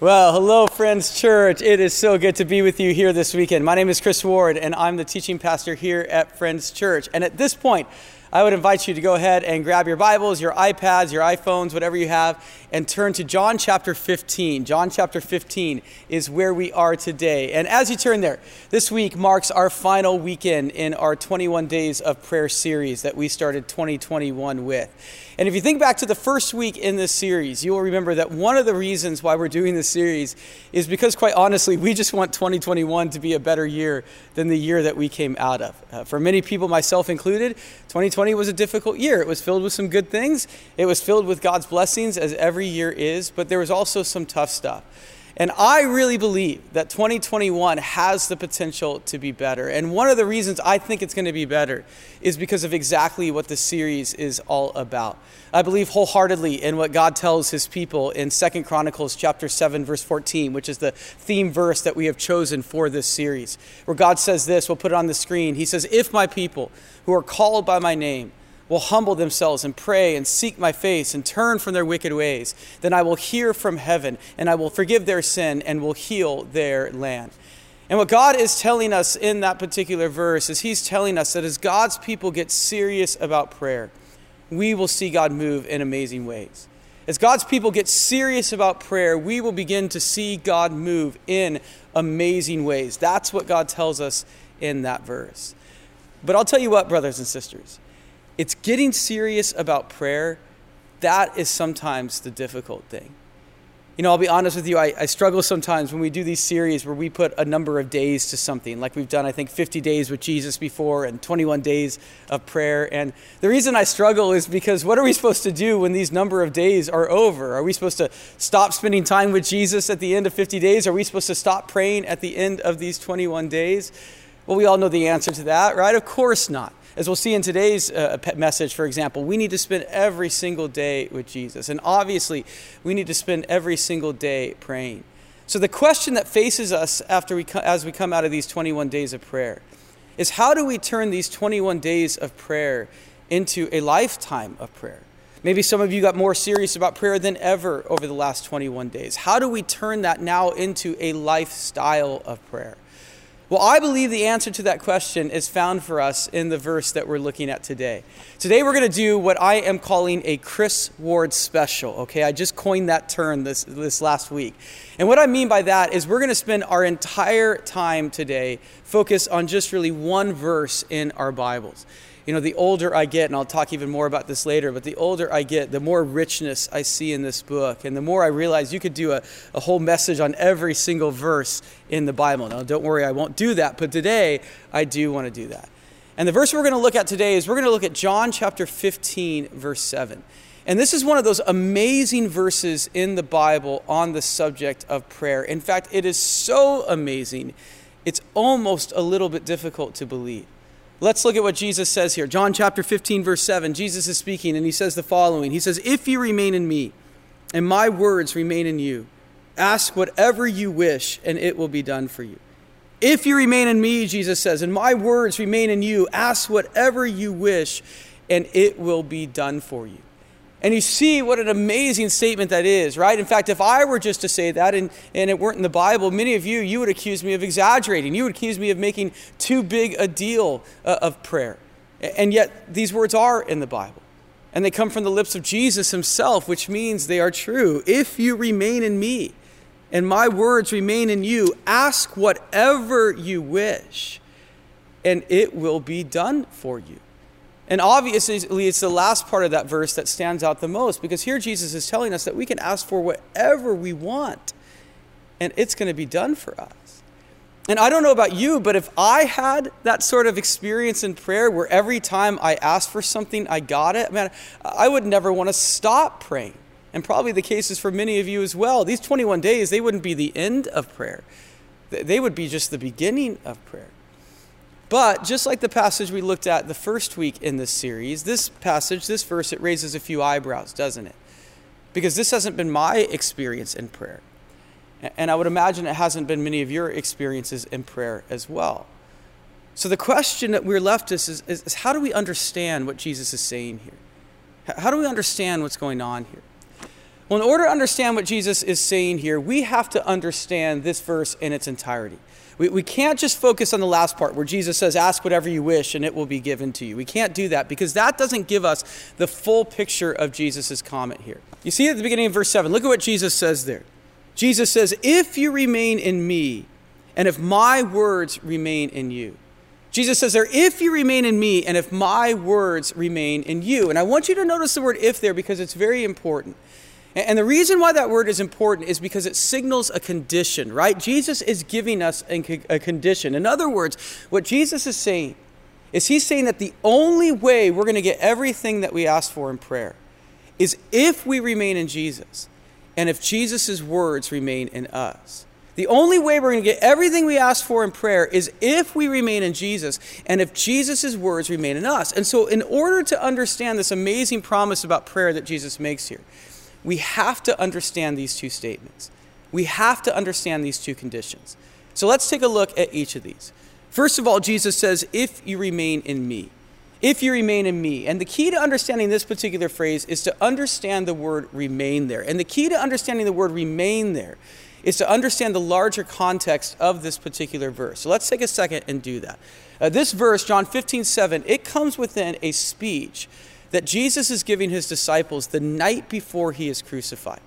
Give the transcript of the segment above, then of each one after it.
Well, hello, Friends Church. It is so good to be with you here this weekend. My name is Chris Ward, and I'm the teaching pastor here at Friends Church. And at this point, I would invite you to go ahead and grab your Bibles, your iPads, your iPhones, whatever you have, and turn to John chapter 15. John chapter 15 is where we are today. And as you turn there, this week marks our final weekend in our 21 Days of Prayer series that we started 2021 with. And if you think back to the first week in this series, you will remember that one of the reasons why we're doing this series is because, quite honestly, we just want 2021 to be a better year than the year that we came out of. Uh, for many people, myself included, 2020 was a difficult year. It was filled with some good things, it was filled with God's blessings, as every year is, but there was also some tough stuff. And I really believe that 2021 has the potential to be better. And one of the reasons I think it's going to be better is because of exactly what the series is all about. I believe wholeheartedly in what God tells his people in 2nd Chronicles chapter 7 verse 14, which is the theme verse that we have chosen for this series. Where God says this, we'll put it on the screen. He says, "If my people who are called by my name will humble themselves and pray and seek my face and turn from their wicked ways, then I will hear from heaven and I will forgive their sin and will heal their land. And what God is telling us in that particular verse is He's telling us that as God's people get serious about prayer, we will see God move in amazing ways. As God's people get serious about prayer, we will begin to see God move in amazing ways. That's what God tells us in that verse. But I'll tell you what, brothers and sisters, it's getting serious about prayer. That is sometimes the difficult thing. You know, I'll be honest with you, I, I, struggle sometimes when we do these series where we put a number of days to something. Like we've done, I think, 50 days with Jesus before and 21 days of prayer. And the reason I struggle is because what are we supposed to do when these number of days are over? Are we supposed to stop spending time with Jesus at the end of 50 days? Are we supposed to stop praying at the end of these 21 days? Well, we all know the answer to that, right? Of course not. As we'll see in today's uh, message, for example, we need to spend every single day with Jesus. And obviously, we need to spend every single day praying. So the question that faces us after we co- as we come out of these 21 days of prayer is how do we turn these 21 days of prayer into a lifetime of prayer? Maybe some of you got more serious about prayer than ever over the last 21 days. How do we turn that now into a lifestyle of prayer? Well, I believe the answer to that question is found for us in the verse that we're looking at today. Today, we're going to do what I am calling a Chris Ward special. Okay, I just coined that term this, this last week. And what I mean by that is we're going to spend our entire time today focused on just really one verse in our Bibles you know, the older I get, and I'll talk even more about this later, but the older I get, the more richness I see in this book. And the more I realize you could do a, a whole message on every single verse in the Bible. Now, don't worry, I won't do that, but today I do want to do that. And the verse we're going to look at today is we're going to look at John chapter 15, verse 7. And this is one of those amazing verses in the Bible on the subject of prayer. In fact, it is so amazing, it's almost a little bit difficult to believe. Let's look at what Jesus says here. John chapter 15, verse 7. Jesus is speaking, and he says the following He says, If you remain in me, and my words remain in you, ask whatever you wish, and it will be done for you. If you remain in me, Jesus says, and my words remain in you, ask whatever you wish, and it will be done for you. And you see what an amazing statement that is, right? In fact, if I were just to say that and, and it weren't in the Bible, many of you, you would accuse me of exaggerating. You would accuse me of making too big a deal uh, of prayer. And yet, these words are in the Bible. And they come from the lips of Jesus himself, which means they are true. If you remain in me and my words remain in you, ask whatever you wish, and it will be done for you. And obviously, it's the last part of that verse that stands out the most because here Jesus is telling us that we can ask for whatever we want and it's going to be done for us. And I don't know about you, but if I had that sort of experience in prayer where every time I asked for something, I got it, man, I would never want to stop praying. And probably the case is for many of you as well. These 21 days, they wouldn't be the end of prayer, they would be just the beginning of prayer. But just like the passage we looked at the first week in this series, this passage, this verse, it raises a few eyebrows, doesn't it? Because this hasn't been my experience in prayer. And I would imagine it hasn't been many of your experiences in prayer as well. So the question that we're left is, is, is how do we understand what Jesus is saying here? How do we understand what's going on here? Well, in order to understand what Jesus is saying here, we have to understand this verse in its entirety. We, we can't just focus on the last part where Jesus says, Ask whatever you wish and it will be given to you. We can't do that because that doesn't give us the full picture of Jesus' comment here. You see at the beginning of verse 7, look at what Jesus says there. Jesus says, If you remain in me, and if my words remain in you. Jesus says there, if you remain in me, and if my words remain in you. And I want you to notice the word if there because it's very important. And the reason why that word is important is because it signals a condition, right? Jesus is giving us a condition. In other words, what Jesus is saying is he's saying that the only way we're going to get everything that we ask for in prayer is if we remain in Jesus and if Jesus' words remain in us. The only way we're going to get everything we ask for in prayer is if we remain in Jesus and if Jesus' words remain in us. And so, in order to understand this amazing promise about prayer that Jesus makes here, we have to understand these two statements. We have to understand these two conditions. So, let's take a look at each of these. First of all, Jesus says, If you remain in me. If you remain in me. And the key to understanding this particular phrase is to understand the word remain there. And the key to understanding the word remain there is to understand the larger context of this particular verse. So let's take a second and do that. Uh, this verse, John 15, 7, it comes within a speech that Jesus is giving his disciples the night before he is crucified.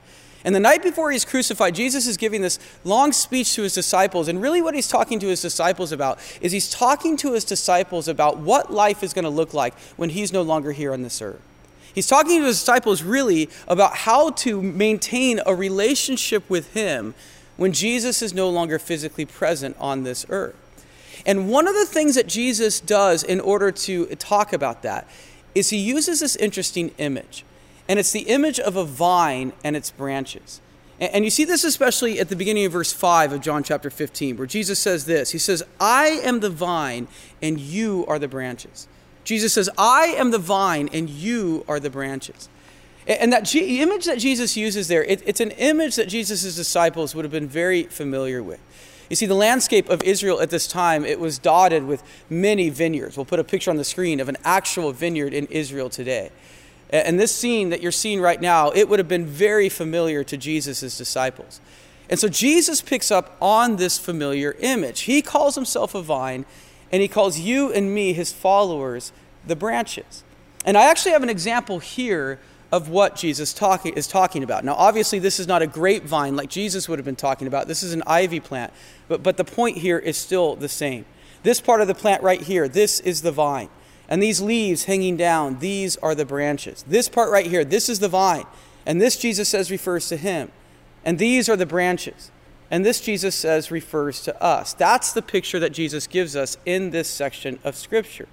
And the night before he's crucified, Jesus is giving this long speech to his disciples. And really, what he's talking to his disciples about is he's talking to his disciples about what life is going to look like when he's no longer here on this earth. He's talking to his disciples really about how to maintain a relationship with him when Jesus is no longer physically present on this earth. And one of the things that Jesus does in order to talk about that is he uses this interesting image. And it's the image of a vine and its branches. And you see this especially at the beginning of verse 5 of John chapter 15, where Jesus says this He says, I am the vine, and you are the branches. Jesus says, I am the vine and you are the branches. And that G- image that Jesus uses there, it, it's an image that Jesus' disciples would have been very familiar with. You see, the landscape of Israel at this time, it was dotted with many vineyards. We'll put a picture on the screen of an actual vineyard in Israel today. And this scene that you're seeing right now, it would have been very familiar to Jesus' disciples. And so Jesus picks up on this familiar image. He calls himself a vine, and he calls you and me, his followers, the branches. And I actually have an example here of what Jesus talking, is talking about. Now, obviously, this is not a grapevine like Jesus would have been talking about. This is an ivy plant. But, but the point here is still the same. This part of the plant right here, this is the vine. And these leaves hanging down, these are the branches. This part right here, this is the vine. And this, Jesus says, refers to him. And these are the branches. And this, Jesus says, refers to us. That's the picture that Jesus gives us in this section of Scripture.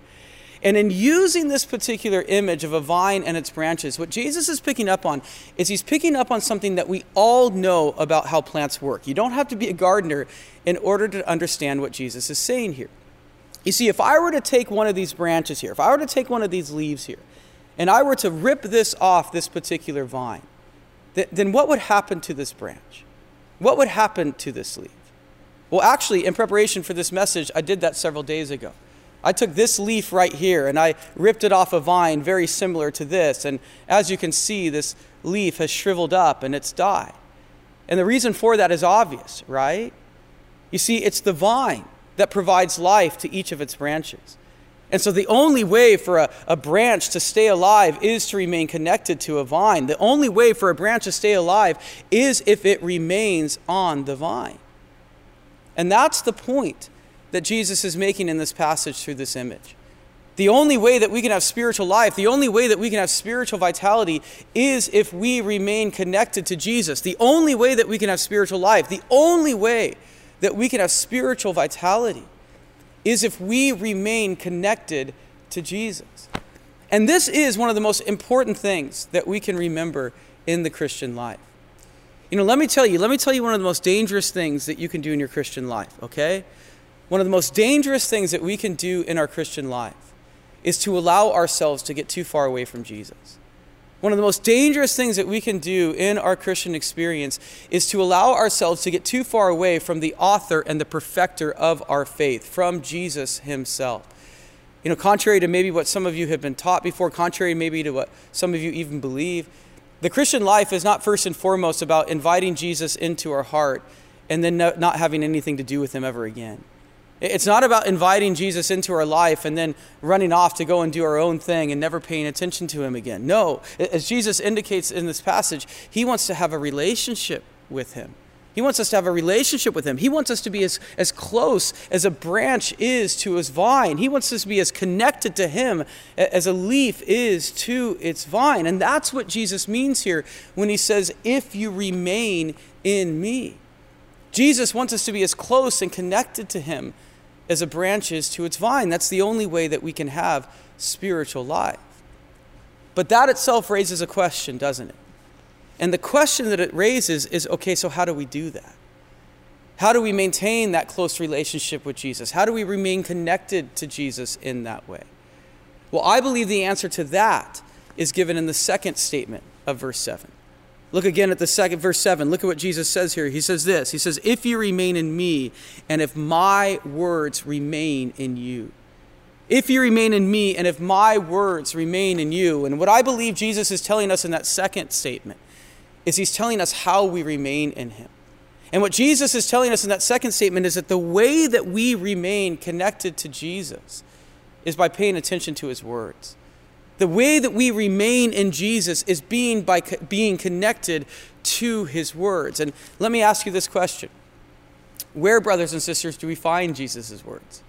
And in using this particular image of a vine and its branches, what Jesus is picking up on is he's picking up on something that we all know about how plants work. You don't have to be a gardener in order to understand what Jesus is saying here. You see, if I were to take one of these branches here, if I were to take one of these leaves here, and I were to rip this off this particular vine, then what would happen to this branch? What would happen to this leaf? Well, actually, in preparation for this message, I did that several days ago. I took this leaf right here and I ripped it off a vine very similar to this. And as you can see, this leaf has shriveled up and it's died. And the reason for that is obvious, right? You see, it's the vine that provides life to each of its branches. And so, the only way for a, a branch to stay alive is to remain connected to a vine. The only way for a branch to stay alive is if it remains on the vine. And that's the point that Jesus is making in this passage through this image. The only way that we can have spiritual life, the only way that we can have spiritual vitality is if we remain connected to Jesus. The only way that we can have spiritual life, the only way that we can have spiritual vitality is if we remain connected to Jesus. And this is one of the most important things that we can remember in the Christian life. You know, let me tell you, let me tell you one of the most dangerous things that you can do in your Christian life, okay? One of the most dangerous things that we can do in our Christian life is to allow ourselves to get too far away from Jesus. One of the most dangerous things that we can do in our Christian experience is to allow ourselves to get too far away from the author and the perfecter of our faith, from Jesus himself. You know, contrary to maybe what some of you have been taught before, contrary maybe to what some of you even believe, The Christian life is not first and foremost about inviting Jesus into our heart and then not having anything to do with him ever again. It's not about inviting Jesus into our life and then running off to go and do our own thing and never paying attention to him again. No, as Jesus indicates in this passage, he wants to have a relationship with him. He wants us to have a relationship with him. He wants us to be as, as close as a branch is to his vine. He wants us to be as connected to him as a leaf is to its vine. And that's what Jesus means here when he says, If you remain in me. Jesus wants us to be as close and connected to him as a branch is to its vine. That's the only way that we can have spiritual life. But that itself raises a question, doesn't it? And the question that it raises is okay, so how do we do that? How do we maintain that close relationship with Jesus? How do we remain connected to Jesus in that way? Well, I believe the answer to that is given in the second statement of verse 7. Look again at the second verse 7. Look at what Jesus says here. He says this. He says, "If you remain in me and if my words remain in you." If you remain in me and if my words remain in you. And what I believe Jesus is telling us in that second statement is he's telling us how we remain in him. And what Jesus is telling us in that second statement is that the way that we remain connected to Jesus is by paying attention to his words. The way that we remain in Jesus is being by being connected to his words. And let me ask you this question. Where, brothers and sisters, do we find Jesus' words?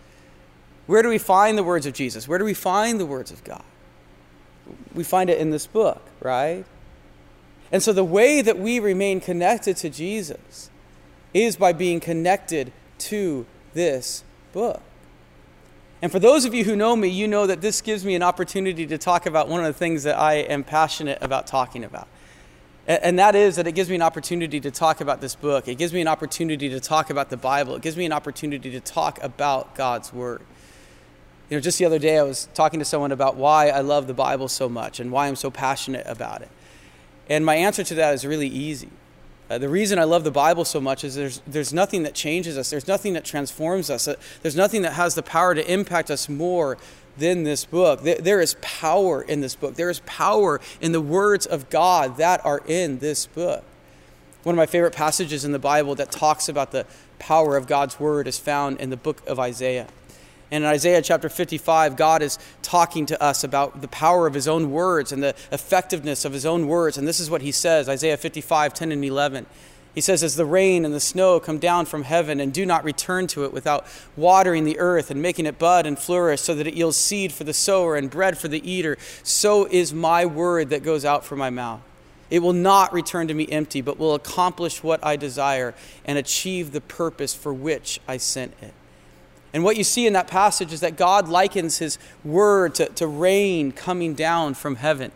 Where do we find the words of Jesus? Where do we find the words of God? We find it in this book, right? And so the way that we remain connected to Jesus is by being connected to this book. And for those of you who know me, you know that this gives me an opportunity to talk about one of the things that I am passionate about talking about. And that is that it gives me an opportunity to talk about this book. It gives me an opportunity to talk about the Bible. It gives me an opportunity to talk about God's Word. You know, just the other day I was talking to someone about why I love the Bible so much and why I'm so passionate about it. And my answer to that is really easy. Uh, the reason I love the Bible so much is there's, there's nothing that changes us, there's nothing that transforms us, uh, there's nothing that has the power to impact us more than this book. There, there is power in this book, there is power in the words of God that are in this book. One of my favorite passages in the Bible that talks about the power of God's word is found in the book of Isaiah. And in Isaiah chapter 55, God is talking to us about the power of his own words and the effectiveness of his own words. And this is what he says Isaiah 55, 10 and 11. He says, As the rain and the snow come down from heaven and do not return to it without watering the earth and making it bud and flourish so that it yields seed for the sower and bread for the eater, so is my word that goes out from my mouth. It will not return to me empty, but will accomplish what I desire and achieve the purpose for which I sent it. And what you see in that passage is that God likens his word to, to rain coming down from heaven.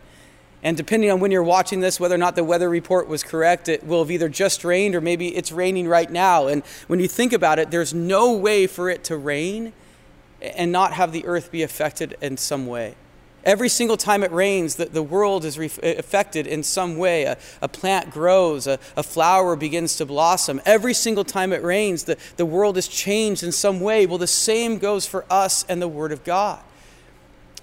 And depending on when you're watching this, whether or not the weather report was correct, it will have either just rained or maybe it's raining right now. And when you think about it, there's no way for it to rain and not have the earth be affected in some way. Every single time it rains, the, the world is uh, affected in some way. A, a plant grows, a, a, flower begins to blossom. Every single time it rains, the, the world is changed in some way. Well, the same goes for us and the Word of God.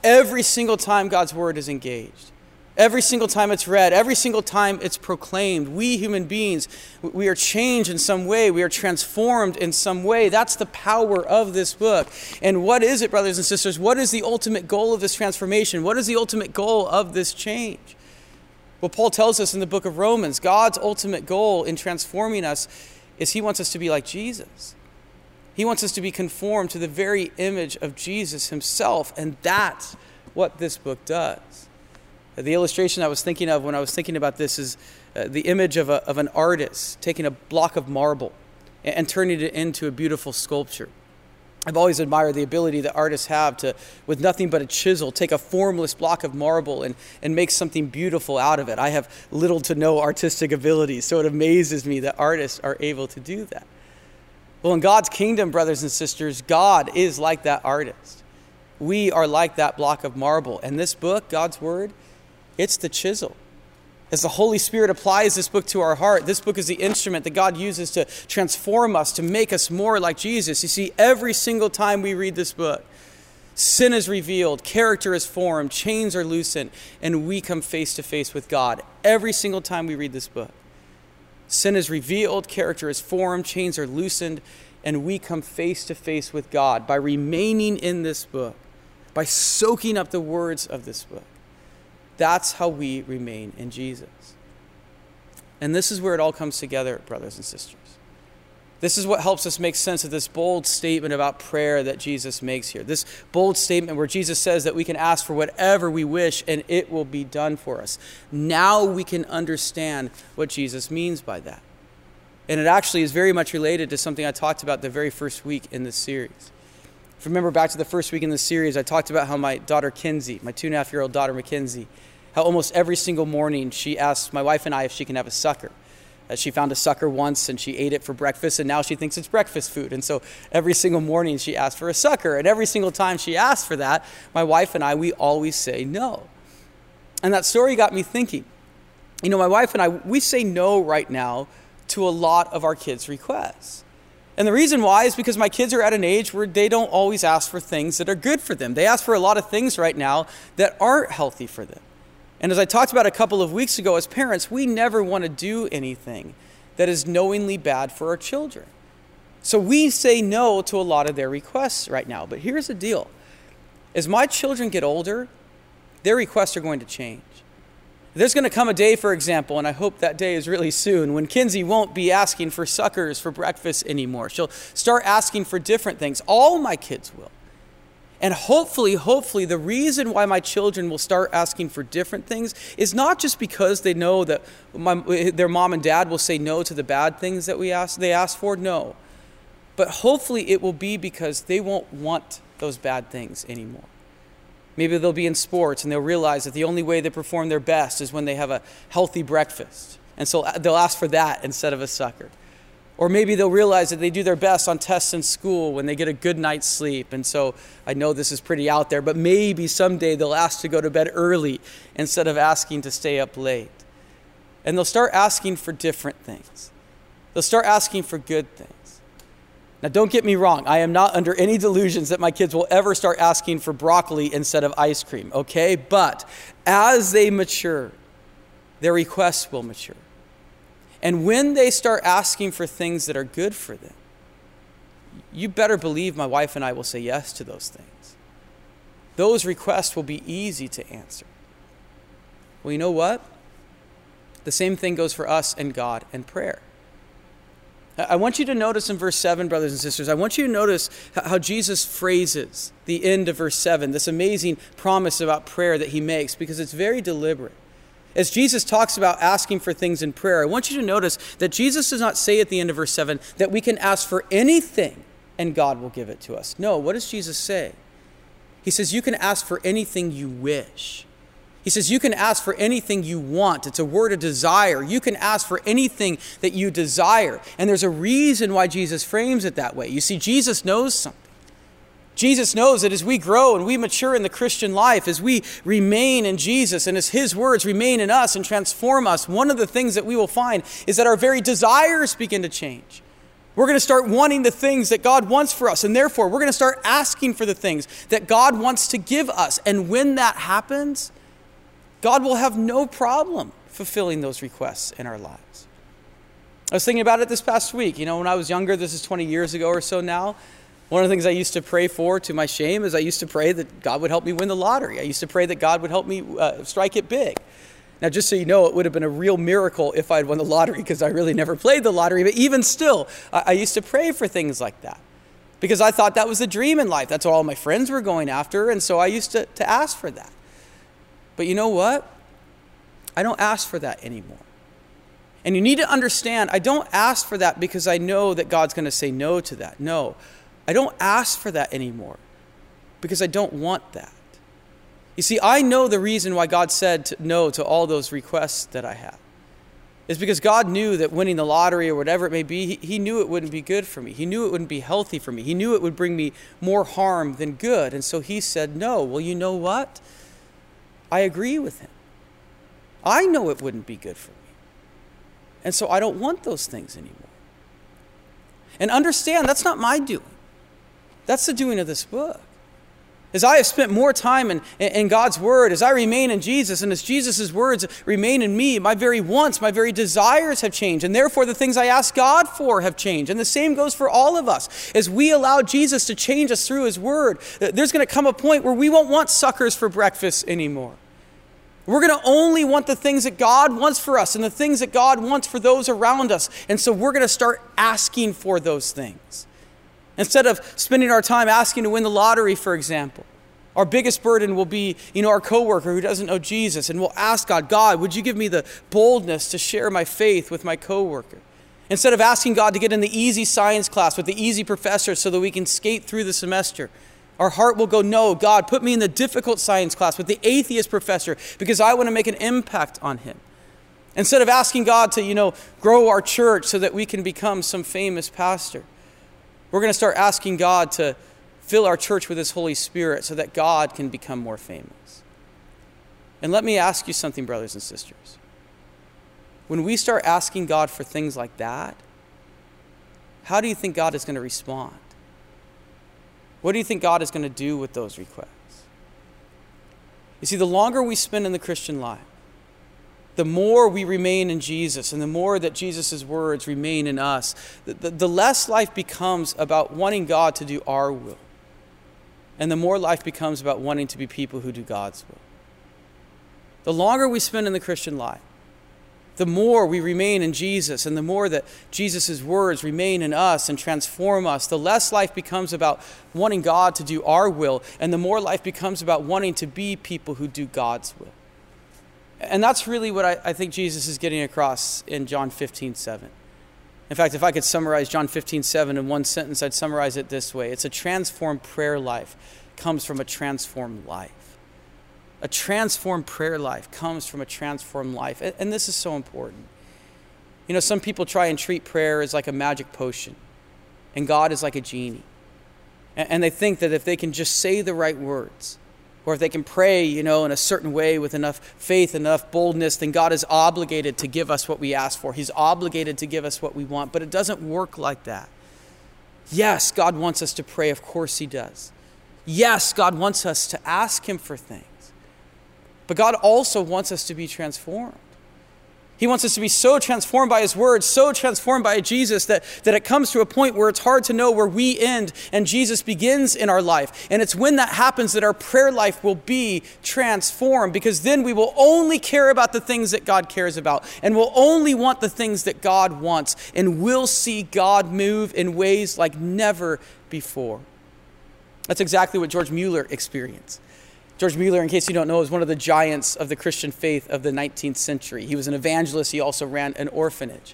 Every single time God's Word is engaged, Every single time it's read, every single time it's proclaimed, we human beings, we are changed in some way. We are transformed in some way. That's the power of this book. And what is it, brothers and sisters? What is the ultimate goal of this transformation? What is the ultimate goal of this change? Well, Paul tells us in the book of Romans God's ultimate goal in transforming us is he wants us to be like Jesus. He wants us to be conformed to the very image of Jesus himself. And that's what this book does. The illustration I was thinking of when I was thinking about this is uh, the image of, a, of an artist taking a block of marble and, and turning it into a beautiful sculpture. I've always admired the ability that artists have to, with nothing but a chisel, take a formless block of marble and, and make something beautiful out of it. I have little to no artistic ability, so it amazes me that artists are able to do that. Well, in God's kingdom, brothers and sisters, God is like that artist. We are like that block of marble. And this book, God's Word, it's the chisel. As the Holy Spirit applies this book to our heart, this book is the instrument that God uses to transform us, to make us more like Jesus. You see, every single time we read this book, Sin is revealed, character is formed, chains are loosened, and we come face to face with God every single time we read this book. Sin is revealed, character is formed, chains are loosened, and we come face to face with God by remaining in this book, by soaking up the words of this book. That's how we remain in Jesus. And this is where it all comes together, brothers and sisters. This is what helps us make sense of this bold statement about prayer that Jesus makes here. This bold statement where Jesus says that we can ask for whatever we wish and it will be done for us. Now we can understand what Jesus means by that. And it actually is very much related to something I talked about the very first week in this series. If you remember back to the first week in the series, I talked about how my daughter Kinsey, my two and a half year old daughter Mackenzie, how almost every single morning she asks my wife and I if she can have a sucker. Uh, she found a sucker once and she ate it for breakfast, and now she thinks it's breakfast food. And so every single morning she asks for a sucker. And every single time she asks for that, my wife and I, we always say no. And that story got me thinking. You know, my wife and I, we say no right now to a lot of our kids' requests. And the reason why is because my kids are at an age where they don't always ask for things that are good for them. They ask for a lot of things right now that aren't healthy for them. And as I talked about a couple of weeks ago, as parents, we never want to do anything that is knowingly bad for our children. So we say no to a lot of their requests right now. But here's the deal as my children get older, their requests are going to change. There's going to come a day, for example, and I hope that day is really soon, when Kinsey won't be asking for suckers for breakfast anymore. She'll start asking for different things. All my kids will. And hopefully, hopefully, the reason why my children will start asking for different things is not just because they know that my, their mom and dad will say no to the bad things that we ask, they ask for. No. But hopefully, it will be because they won't want those bad things anymore. Maybe they'll be in sports and they'll realize that the only way they perform their best is when they have a healthy breakfast. And so uh, they'll ask for that instead of a sucker. Or maybe they'll realize that they do their best on tests in school when they get a good night's sleep. And so I know this is pretty out there, but maybe someday they'll ask to go to bed early instead of asking to stay up late. And they'll start asking for different things. They'll start asking for good things. Now, don't get me wrong, I am not under any delusions that my kids will ever start asking for broccoli instead of ice cream, okay? But as they mature, their requests will mature. And when they start asking for things that are good for them, you better believe my wife and I will say yes to those things. Those requests will be easy to answer. Well, you know what? The same thing goes for us and God and prayer. I want you to notice in verse 7, brothers and sisters, I want you to notice how Jesus phrases the end of verse 7, this amazing promise about prayer that he makes, because it's very deliberate. As Jesus talks about asking for things in prayer, I want you to notice that Jesus does not say at the end of verse 7 that we can ask for anything and God will give it to us. No, what does Jesus say? He says, You can ask for anything you wish. He says, You can ask for anything you want. It's a word of desire. You can ask for anything that you desire. And there's a reason why Jesus frames it that way. You see, Jesus knows something. Jesus knows that as we grow and we mature in the Christian life, as we remain in Jesus and as His words remain in us and transform us, one of the things that we will find is that our very desires begin to change. We're going to start wanting the things that God wants for us, and therefore we're going to start asking for the things that God wants to give us. And when that happens, God will have no problem fulfilling those requests in our lives. I was thinking about it this past week. You know, when I was younger, this is 20 years ago or so now, one of the things I used to pray for, to my shame, is I used to pray that God would help me win the lottery. I used to pray that God would help me uh, strike it big. Now, just so you know, it would have been a real miracle if I'd won the lottery because I really never played the lottery. But even still, I, I used to pray for things like that because I thought that was a dream in life. That's what all my friends were going after. And so I used to, to ask for that. But you know what? I don't ask for that anymore. And you need to understand, I don't ask for that because I know that God's going to say no to that. No. I don't ask for that anymore because I don't want that. You see, I know the reason why God said to no to all those requests that I have. Is because God knew that winning the lottery or whatever it may be, he, he knew it wouldn't be good for me. He knew it wouldn't be healthy for me. He knew it would bring me more harm than good. And so He said no. Well, you know what? I agree with Him. I know it wouldn't be good for me. And so I don't want those things anymore. And understand, that's not my doing. That's the doing of this book. As I have spent more time in, in God's Word, as I remain in Jesus, and as Jesus' words remain in me, my very wants, my very desires have changed. And therefore, the things I ask God for have changed. And the same goes for all of us. As we allow Jesus to change us through His Word, there's going to come a point where we won't want suckers for breakfast anymore. We're going to only want the things that God wants for us and the things that God wants for those around us. And so we're going to start asking for those things. Instead of spending our time asking to win the lottery, for example, our biggest burden will be, you know, our coworker who doesn't know Jesus, and we'll ask God, God, would you give me the boldness to share my faith with my coworker? Instead of asking God to get in the easy science class with the easy professor so that we can skate through the semester, our heart will go, No, God, put me in the difficult science class with the atheist professor because I want to make an impact on him. Instead of asking God to, you know, grow our church so that we can become some famous pastor, we're going to start asking God to fill our church with His Holy Spirit so that God can become more famous. And let me ask you something, brothers and sisters. When we start asking God for things like that, how do you think God is going to respond? What do you think God is going to do with those requests? You see, the longer we spend in the Christian life, the more we remain in Jesus and the more that Jesus' words remain in us, the, the, the, less life becomes about wanting God to do our will. And the more life becomes about wanting to be people who do God's will. The longer we spend in the Christian life, the more we remain in Jesus and the more that Jesus' words remain in us and transform us, the less life becomes about wanting God to do our will, and the more life becomes about wanting to be people who do God's will. And that's really what I, I, think Jesus is getting across in John 15, 7. In fact, if I could summarize John 15, 7 in one sentence, I'd summarize it this way It's a transformed prayer life comes from a transformed life. A transformed prayer life comes from a transformed life. And, and this is so important. You know, some people try and treat prayer as like a magic potion, and God is like a genie. and, and they think that if they can just say the right words, or if they can pray, you know, in a certain way with enough faith, enough boldness, then God is obligated to give us what we ask for. He's obligated to give us what we want. But it doesn't work like that. Yes, God wants us to pray. Of course, He does. Yes, God wants us to ask Him for things. But God also wants us to be transformed. He wants us to be so transformed by His Word, so transformed by Jesus that, that it comes to a point where it's hard to know where we end and Jesus begins in our life. And it's when that happens that our prayer life will be transformed because then we will only care about the things that God cares about and will only want the things that God wants and will see God move in ways like never before. That's exactly what George Mueller experienced. George Mueller, in case you don't know, is one of the giants of the Christian faith of the 19th century. He was an evangelist, he also ran an orphanage.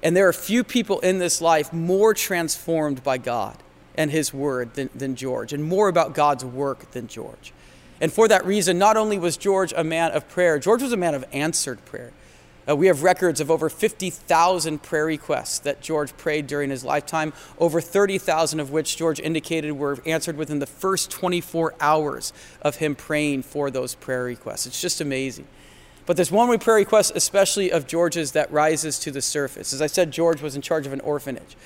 And there are few people in this life more transformed by God and His Word than, than George, and more about God's work than George. And for that reason, not only was George a man of prayer, George was a man of answered prayer. Uh, we have records of over 50,000 prayer requests that George prayed during his lifetime, over 30,000 of which George indicated were answered within the first 24 hours of him praying for those prayer requests. It's just amazing. But there's one prayer request, especially of George's, that rises to the surface. As I said, George was in charge of an orphanage.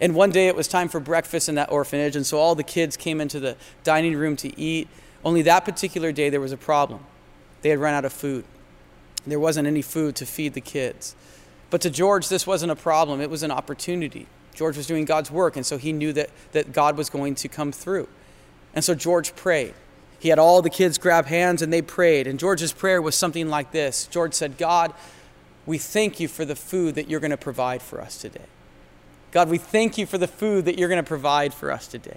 And one day it was time for breakfast in that orphanage, and so all the kids came into the dining room to eat. Only that particular day there was a problem. They had run out of food. There wasn't any food to feed the kids. But to George, this wasn't a problem, it was an opportunity. George was doing God's work, and so he knew that, that God was going to come through. And so George prayed. He had all the kids grab hands and they prayed. And George's prayer was something like this George said, God, we thank you for the food that you're going to provide for us today. God, we thank you for the food that you're going to provide for us today.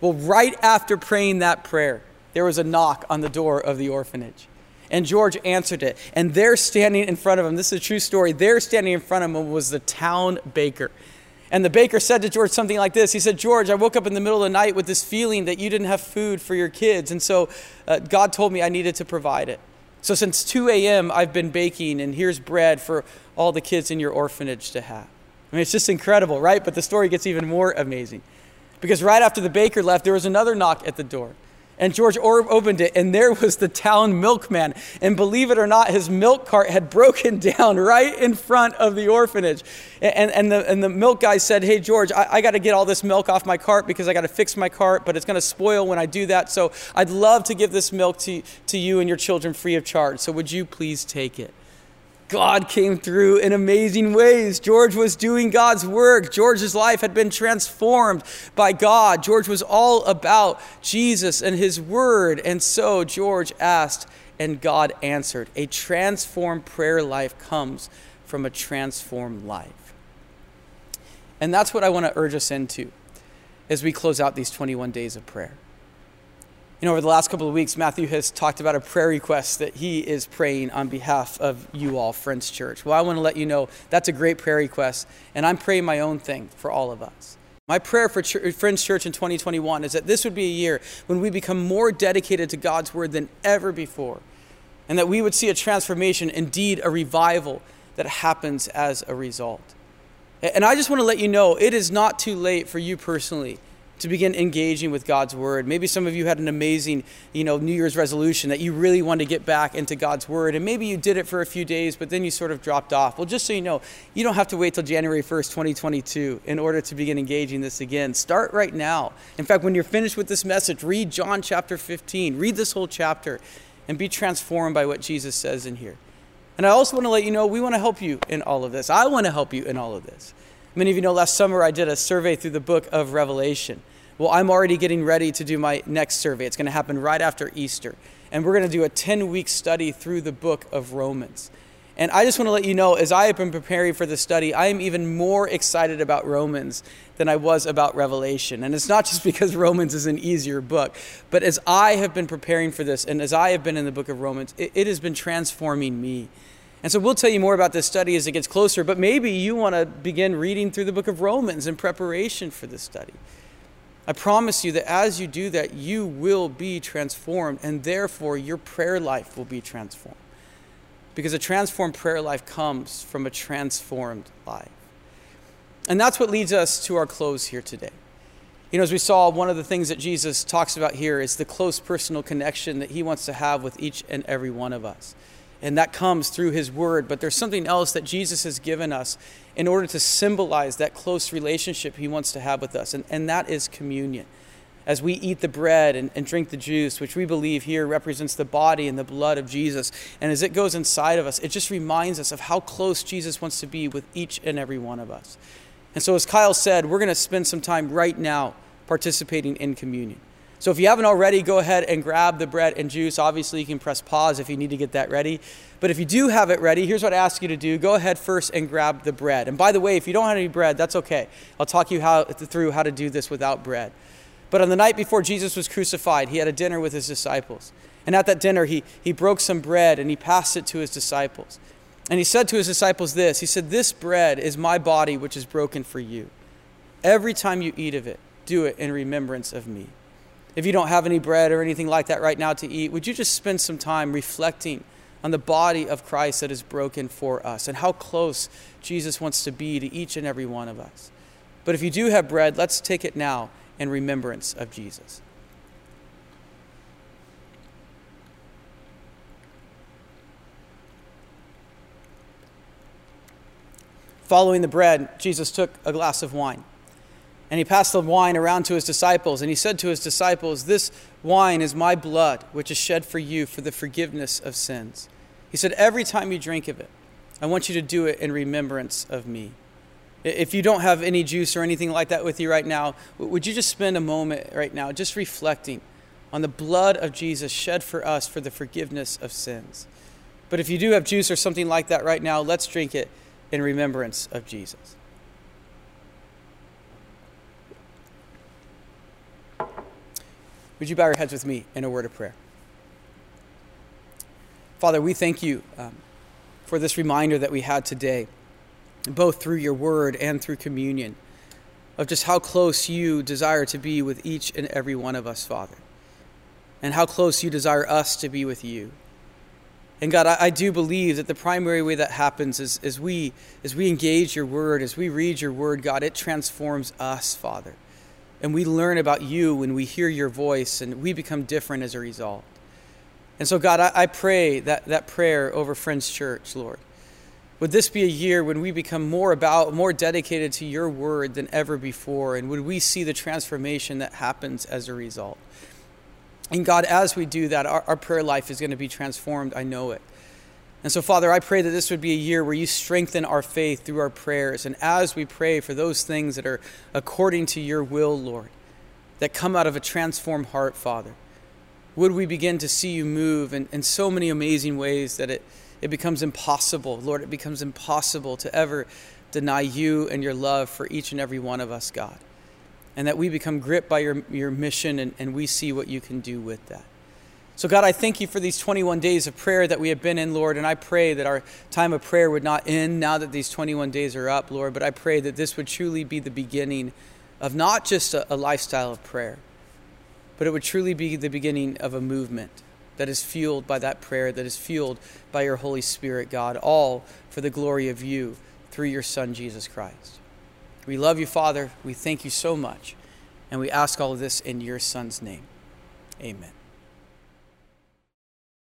Well, right after praying that prayer, there was a knock on the door of the orphanage. And George answered it. And there standing in front of him, this is a true story, there standing in front of him was the town baker. And the baker said to George something like this He said, George, I woke up in the middle of the night with this feeling that you didn't have food for your kids. And so uh, God told me I needed to provide it. So since 2 a.m., I've been baking, and here's bread for all the kids in your orphanage to have. I mean, it's just incredible, right? But the story gets even more amazing. Because right after the baker left, there was another knock at the door. And George Orb opened it, and there was the town milkman. And believe it or not, his milk cart had broken down right in front of the orphanage. And, and, the, and the milk guy said, Hey, George, I, I got to get all this milk off my cart because I got to fix my cart, but it's going to spoil when I do that. So I'd love to give this milk to, to you and your children free of charge. So would you please take it? God came through in amazing ways. George was doing God's work. George's life had been transformed by God. George was all about Jesus and his word. And so George asked, and God answered. A transformed prayer life comes from a transformed life. And that's what I want to urge us into as we close out these 21 days of prayer. You know, over the last couple of weeks, Matthew has talked about a prayer request that he is praying on behalf of you all, Friends Church. Well, I want to let you know that's a great prayer request, and I'm praying my own thing for all of us. My prayer for Ch- Friends Church in 2021 is that this would be a year when we become more dedicated to God's Word than ever before, and that we would see a transformation, indeed, a revival that happens as a result. And I just want to let you know it is not too late for you personally to begin engaging with God's word. Maybe some of you had an amazing, you know, New Year's resolution that you really wanted to get back into God's word and maybe you did it for a few days but then you sort of dropped off. Well, just so you know, you don't have to wait till January 1st, 2022 in order to begin engaging this again. Start right now. In fact, when you're finished with this message, read John chapter 15. Read this whole chapter and be transformed by what Jesus says in here. And I also want to let you know we want to help you in all of this. I want to help you in all of this. Many of you know last summer I did a survey through the book of Revelation. Well, I'm already getting ready to do my next survey. It's going to happen right after Easter. And we're going to do a 10 week study through the book of Romans. And I just want to let you know, as I have been preparing for the study, I am even more excited about Romans than I was about Revelation. And it's not just because Romans is an easier book, but as I have been preparing for this and as I have been in the book of Romans, it, it has been transforming me. And so we'll tell you more about this study as it gets closer, but maybe you want to begin reading through the book of Romans in preparation for this study. I promise you that as you do that, you will be transformed, and therefore your prayer life will be transformed. Because a transformed prayer life comes from a transformed life. And that's what leads us to our close here today. You know, as we saw, one of the things that Jesus talks about here is the close personal connection that he wants to have with each and every one of us and that comes through his word. But there's something else that Jesus has given us in order to symbolize that close relationship he wants to have with us, and, and that is communion. As we eat the bread and, and drink the juice, which we believe here represents the body and the blood of Jesus, and as it goes inside of us, it just reminds us of how close Jesus wants to be with each and every one of us. And so, as Kyle said, we're going to spend some time right now participating in communion. So if you haven't already, go ahead and grab the bread and juice. Obviously, you can press pause if you need to get that ready. But if you do have it ready, here's what I ask you to do. Go ahead first and grab the bread. And by the way, if you don't have any bread, that's okay. I'll talk you how, through how to do this without bread. But on the night before Jesus was crucified, he had a dinner with his disciples. And at that dinner, he, he broke some bread and he passed it to his disciples. And he said to his disciples this He said, This bread is my body, which is broken for you. Every time you eat of it, do it in remembrance of me. If you don't have any bread or anything like that right now to eat, would you just spend some time reflecting on the body of Christ that is broken for us and how close Jesus wants to be to each and every one of us? But if you do have bread, let's take it now in remembrance of Jesus. Following the bread, Jesus took a glass of wine. And he passed the wine around to his disciples, and he said to his disciples, This wine is my blood, which is shed for you for the forgiveness of sins. He said, Every time you drink of it, I want you to do it in remembrance of me. If you don't have any juice or anything like that with you right now, would you just spend a moment right now just reflecting on the blood of Jesus shed for us for the forgiveness of sins? But if you do have juice or something like that right now, let's drink it in remembrance of Jesus. Would you bow your heads with me in a word of prayer? Father, we thank you um, for this reminder that we had today, both through your word and through communion, of just how close you desire to be with each and every one of us, Father, and how close you desire us to be with you. And God, I, I do believe that the primary way that happens is as we as we engage your word, as we read your word, God, it transforms us, Father. And we learn about you when we hear your voice, and we become different as a result. And so, God, I, I pray that, that prayer over Friends Church, Lord. Would this be a year when we become more about, more dedicated to your word than ever before? And would we see the transformation that happens as a result? And God, as we do that, our, our prayer life is going to be transformed. I know it. And so, Father, I pray that this would be a year where you strengthen our faith through our prayers. And as we pray for those things that are according to your will, Lord, that come out of a transformed heart, Father, would we begin to see you move in, in so many amazing ways that it, it becomes impossible, Lord, it becomes impossible to ever deny you and your love for each and every one of us, God. And that we become gripped by your, your mission and, and we see what you can do with that. So, God, I thank you for these 21 days of prayer that we have been in, Lord, and I pray that our time of prayer would not end now that these 21 days are up, Lord, but I pray that this would truly be the beginning of not just a, a lifestyle of prayer, but it would truly be the beginning of a movement that is fueled by that prayer, that is fueled by your Holy Spirit, God, all for the glory of you through your Son, Jesus Christ. We love you, Father. We thank you so much. And we ask all of this in your Son's name. Amen.